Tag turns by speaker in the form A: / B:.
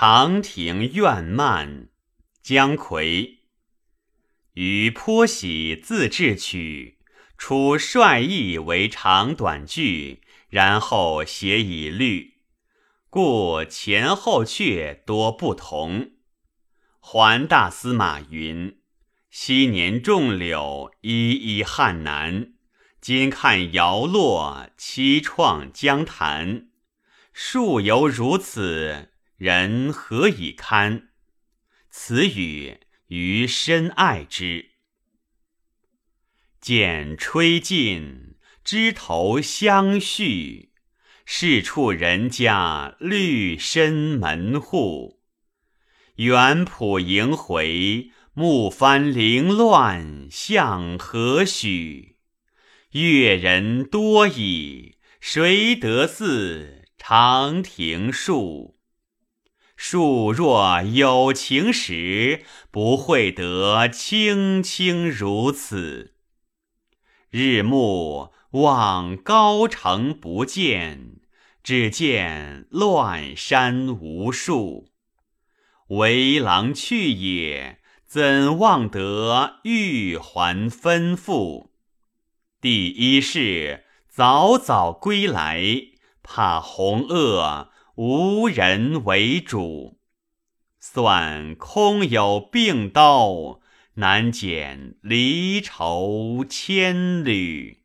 A: 长亭怨漫，姜夔。予颇喜自制曲，初率意为长短句，然后写以律，故前后阙多不同。还大司马云：昔年种柳，依依汉南；今看摇落，凄怆江潭。树犹如此。人何以堪？此语余深爱之。见吹尽，枝头相续；是处人家绿深门户。园圃萦回，木帆凌乱，向何许？越人多矣，谁得似长亭树？树若有情时，不会得青青如此。日暮望高城不见，只见乱山无数。为郎去也，怎望得玉环吩咐？第一是早早归来，怕红萼。无人为主，算空有病刀，难剪离愁千缕。